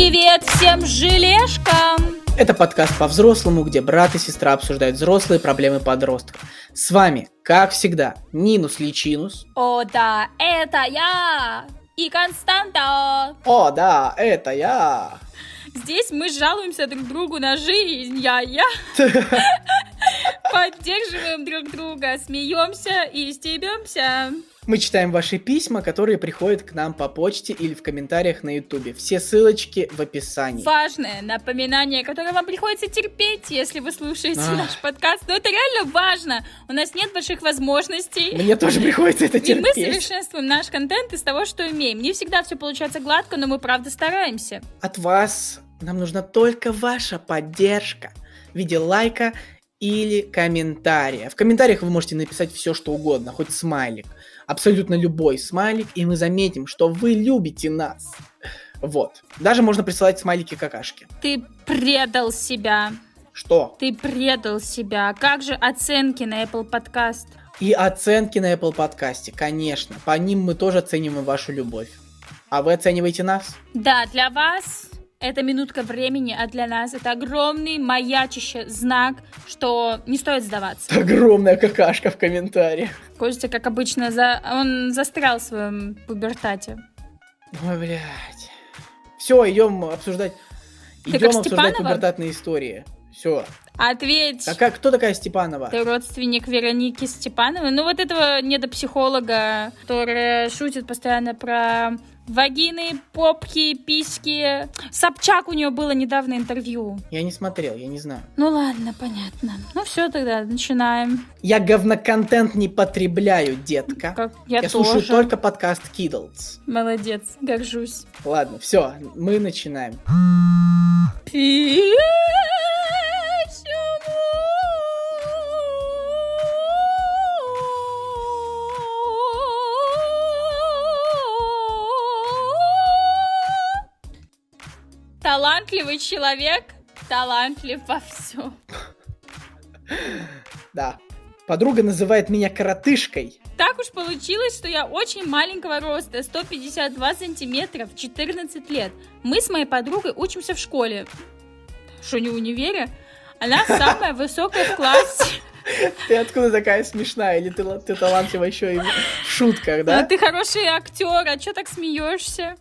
Привет всем желешкам! Это подкаст по-взрослому, где брат и сестра обсуждают взрослые проблемы подростков. С вами, как всегда, Нинус Личинус. О да, это я! И Константа! О да, это я! Здесь мы жалуемся друг другу на жизнь, я-я. Поддерживаем друг друга, смеемся и стебемся. Мы читаем ваши письма, которые приходят к нам по почте или в комментариях на ютубе. Все ссылочки в описании. Важное напоминание, которое вам приходится терпеть, если вы слушаете Ах. наш подкаст. Но это реально важно. У нас нет больших возможностей. Мне тоже приходится это И мы терпеть. совершенствуем наш контент из того, что имеем. Не всегда все получается гладко, но мы правда стараемся. От вас нам нужна только ваша поддержка в виде лайка или комментария. В комментариях вы можете написать все, что угодно, хоть смайлик. Абсолютно любой смайлик, и мы заметим, что вы любите нас. Вот. Даже можно присылать смайлики какашки. Ты предал себя. Что? Ты предал себя. Как же оценки на Apple Podcast? И оценки на Apple подкасте, конечно. По ним мы тоже оцениваем вашу любовь. А вы оцениваете нас? Да, для вас это минутка времени, а для нас это огромный маячище знак, что не стоит сдаваться. Огромная какашка в комментариях. Костя, как обычно, за... он застрял в своем пубертате. Ой, блядь. Все, идем обсуждать. Ты Идем обсуждать Степанова? пубертатные истории. Все. Ответь. А как, кто такая Степанова? Ты родственник Вероники Степановой. Ну, вот этого недопсихолога, которая шутит постоянно про вагины, попки, письки. Собчак у нее было недавно интервью. Я не смотрел, я не знаю. Ну ладно, понятно. Ну все тогда, начинаем. Я говноконтент не потребляю, детка. Как я, Я тоже. слушаю только подкаст Kiddles. Молодец, горжусь. Ладно, все, мы начинаем. Талантливый человек, талантлив во всем. Да. Подруга называет меня коротышкой. Так уж получилось, что я очень маленького роста, 152 сантиметра, в 14 лет. Мы с моей подругой учимся в школе. Что, не в универе? Она самая высокая в классе. Ты откуда такая смешная? Или ты, ты талантлива еще и в шутках, А да? ты хороший актер, а что так смеешься?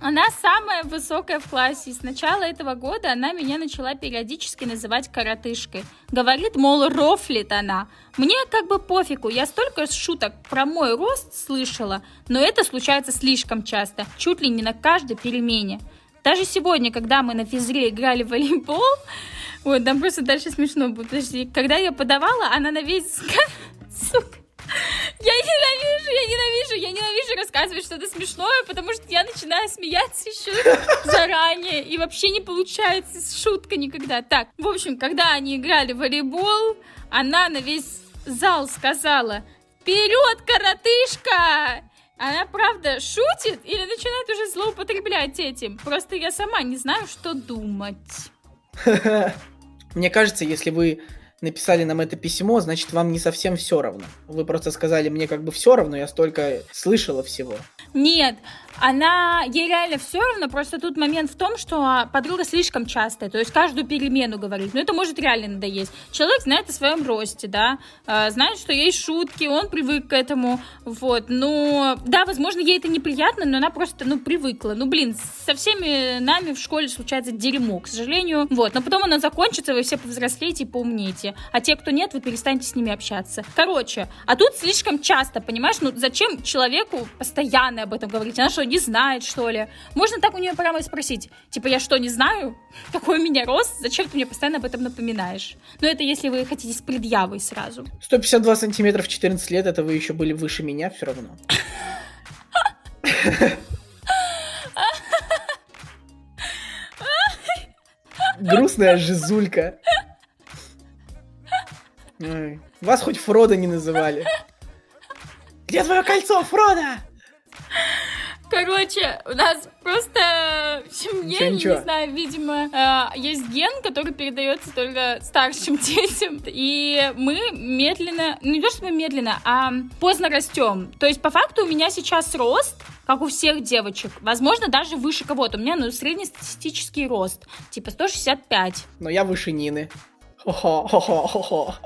Она самая высокая в классе. И с начала этого года она меня начала периодически называть коротышкой. Говорит, мол, рофлит она. Мне как бы пофигу, я столько шуток про мой рост слышала, но это случается слишком часто, чуть ли не на каждой перемене. Даже сегодня, когда мы на физре играли в волейбол, ой, там просто дальше смешно будет, подожди, когда я подавала, она на весь сука, я ненавижу, я ненавижу рассказывать что-то смешное, потому что я начинаю смеяться еще заранее, и вообще не получается шутка никогда. Так, в общем, когда они играли в волейбол, она на весь зал сказала «Вперед, коротышка!» Она правда шутит или начинает уже злоупотреблять этим? Просто я сама не знаю, что думать. Мне кажется, если вы написали нам это письмо, значит вам не совсем все равно. Вы просто сказали, мне как бы все равно, я столько слышала всего. Нет, она, ей реально все равно, просто тут момент в том, что а, подруга слишком частая, то есть каждую перемену говорит, но это может реально надоесть. Человек знает о своем росте, да, а, знает, что есть шутки, он привык к этому, вот, ну, да, возможно, ей это неприятно, но она просто, ну, привыкла, ну, блин, со всеми нами в школе случается дерьмо, к сожалению, вот, но потом оно закончится, вы все повзрослеете и поумнеете, а те, кто нет, вы перестанете с ними общаться. Короче, а тут слишком часто, понимаешь, ну, зачем человеку постоянно об этом говорить, она что, не знает, что ли? Можно так у нее прямо и спросить, типа, я что, не знаю? Какой у меня рост? Зачем ты мне постоянно об этом напоминаешь? Но это если вы хотите с предъявой сразу. 152 сантиметра в 14 лет, это вы еще были выше меня все равно. Грустная жизулька. Вас хоть Фрода не называли. Где твое кольцо, Фрода? Короче, у нас просто в семье, Ничего, ничего. не знаю, видимо, э, есть ген, который передается только старшим детям. И мы медленно, ну не то чтобы медленно, а поздно растем. То есть, по факту, у меня сейчас рост, как у всех девочек. Возможно, даже выше кого-то. У меня, ну, среднестатистический рост. Типа 165. Но я выше Нины.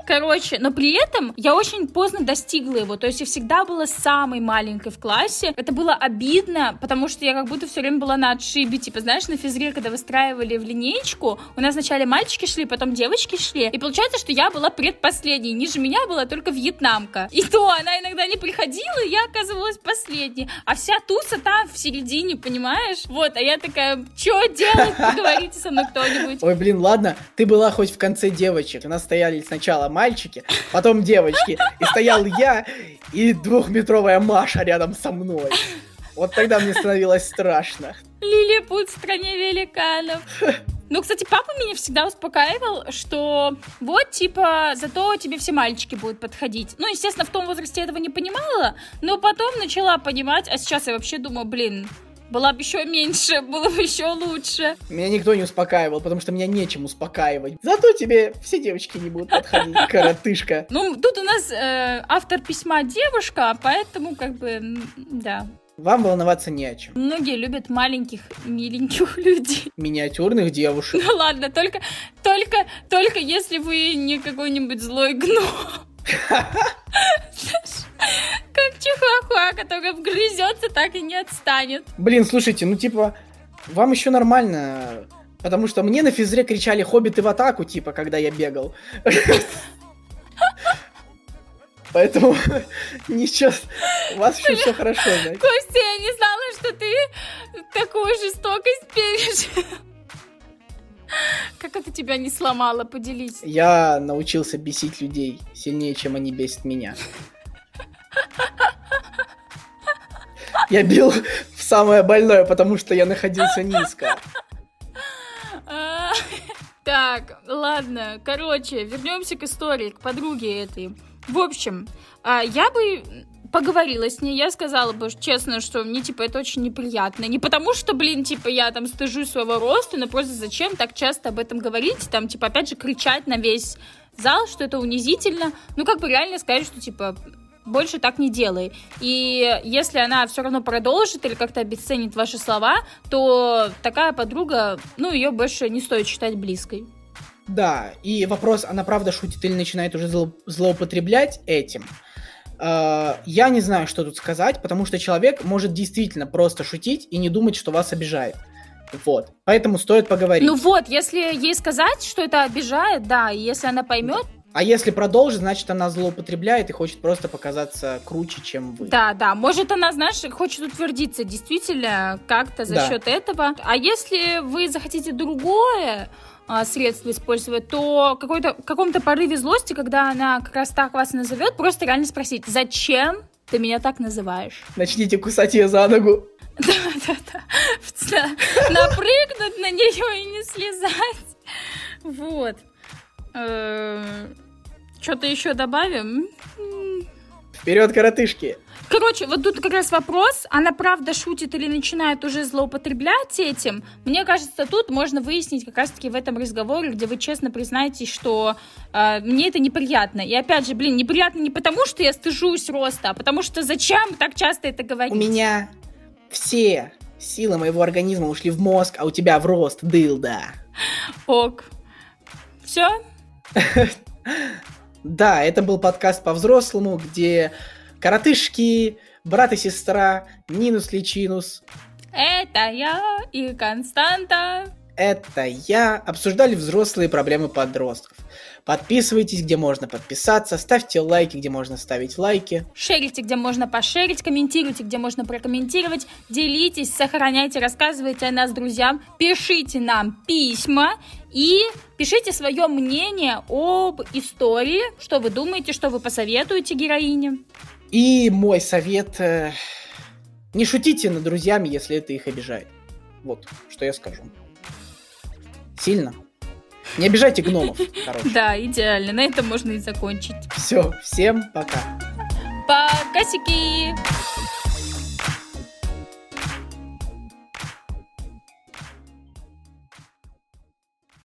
Короче, но при этом я очень поздно достигла его. То есть я всегда была самой маленькой в классе. Это было обидно, потому что я как будто все время была на отшибе. Типа, знаешь, на физре, когда выстраивали в линейку, у нас вначале мальчики шли, потом девочки шли. И получается, что я была предпоследней. Ниже меня была только вьетнамка. И то она иногда не приходила, и я оказывалась последней. А вся туса там в середине, понимаешь? Вот, а я такая, что делать? Поговорите со мной кто-нибудь. Ой, блин, ладно, ты была хоть в конце девочек. У нас стояли сначала мальчики, потом девочки. И стоял я и двухметровая Маша рядом со мной. Вот тогда мне становилось страшно. Лилипут в стране великанов. Ну, кстати, папа меня всегда успокаивал, что вот, типа, зато тебе все мальчики будут подходить. Ну, естественно, в том возрасте этого не понимала, но потом начала понимать, а сейчас я вообще думаю, блин, была бы еще меньше, было бы еще лучше. Меня никто не успокаивал, потому что меня нечем успокаивать. Зато тебе все девочки не будут подходить, коротышка. Ну, тут у нас э, автор письма девушка, поэтому, как бы, да. Вам волноваться не о чем. Многие любят маленьких, миленьких людей. Миниатюрных девушек. Ну ладно, только, только, только если вы не какой-нибудь злой гном. Который вгрызется, так и не отстанет. Блин, слушайте, ну типа, вам еще нормально. Потому что мне на физре кричали хоббиты в атаку, типа, когда я бегал. Поэтому ничего, у вас еще все хорошо, знаете. Костя, я не знала, что ты такую жестокость пережил. Как это тебя не сломало? Поделись. Я научился бесить людей сильнее, чем они бесят меня. Я бил в самое больное, потому что я находился низко. А, Так, ладно. Короче, вернемся к истории, к подруге этой. В общем, а, я бы поговорила с ней, я сказала бы честно, что мне, типа, это очень неприятно. Не потому что, блин, типа, я там стыжусь своего роста, но просто зачем так часто об этом говорить, там, типа, опять же, кричать на весь зал, что это унизительно. Ну, как бы реально сказать, что, типа, больше так не делай. И если она все равно продолжит или как-то обесценит ваши слова, то такая подруга, ну, ее больше не стоит считать близкой. Да, и вопрос, она правда шутит или начинает уже зло- злоупотреблять этим. Э, Я не знаю, что тут сказать, потому что человек может действительно просто шутить и не думать, что вас обижает. Вот. Поэтому стоит поговорить. Ну вот, если ей сказать, что это обижает, да, и если она поймет, А если продолжит, значит она злоупотребляет и хочет просто показаться круче, чем вы. да, да, может она, знаешь, хочет утвердиться действительно как-то за Да. счет этого. А если вы захотите другое а, средство использовать, то какой-то, в каком-то порыве злости, когда она как раз так вас назовет, просто реально спросить, зачем ты меня так называешь? Начните кусать ее за ногу. Да-да-да. Напрыгнуть на нее и не слезать. Вот. Что-то еще добавим? Вперед, коротышки! Короче, вот тут как раз вопрос, она правда шутит или начинает уже злоупотреблять этим. Мне кажется, тут можно выяснить как раз-таки в этом разговоре, где вы честно признаетесь, что э, мне это неприятно. И опять же, блин, неприятно не потому, что я стыжусь роста, а потому что зачем так часто это говорить? У меня все силы моего организма ушли в мозг, а у тебя в рост, дылда. Ок. Все? Да, это был подкаст по-взрослому, где коротышки, брат и сестра, Нинус Личинус, Это я и Константа. это я, обсуждали взрослые проблемы подростков. Подписывайтесь, где можно подписаться, ставьте лайки, где можно ставить лайки. Шерите, где можно пошерить, комментируйте, где можно прокомментировать, делитесь, сохраняйте, рассказывайте о нас друзьям, пишите нам письма и пишите свое мнение об истории, что вы думаете, что вы посоветуете героине. И мой совет, э, не шутите над друзьями, если это их обижает. Вот, что я скажу. Сильно. Не обижайте гномов, короче. Да, идеально, на этом можно и закончить. Все, всем пока. Пока, сики!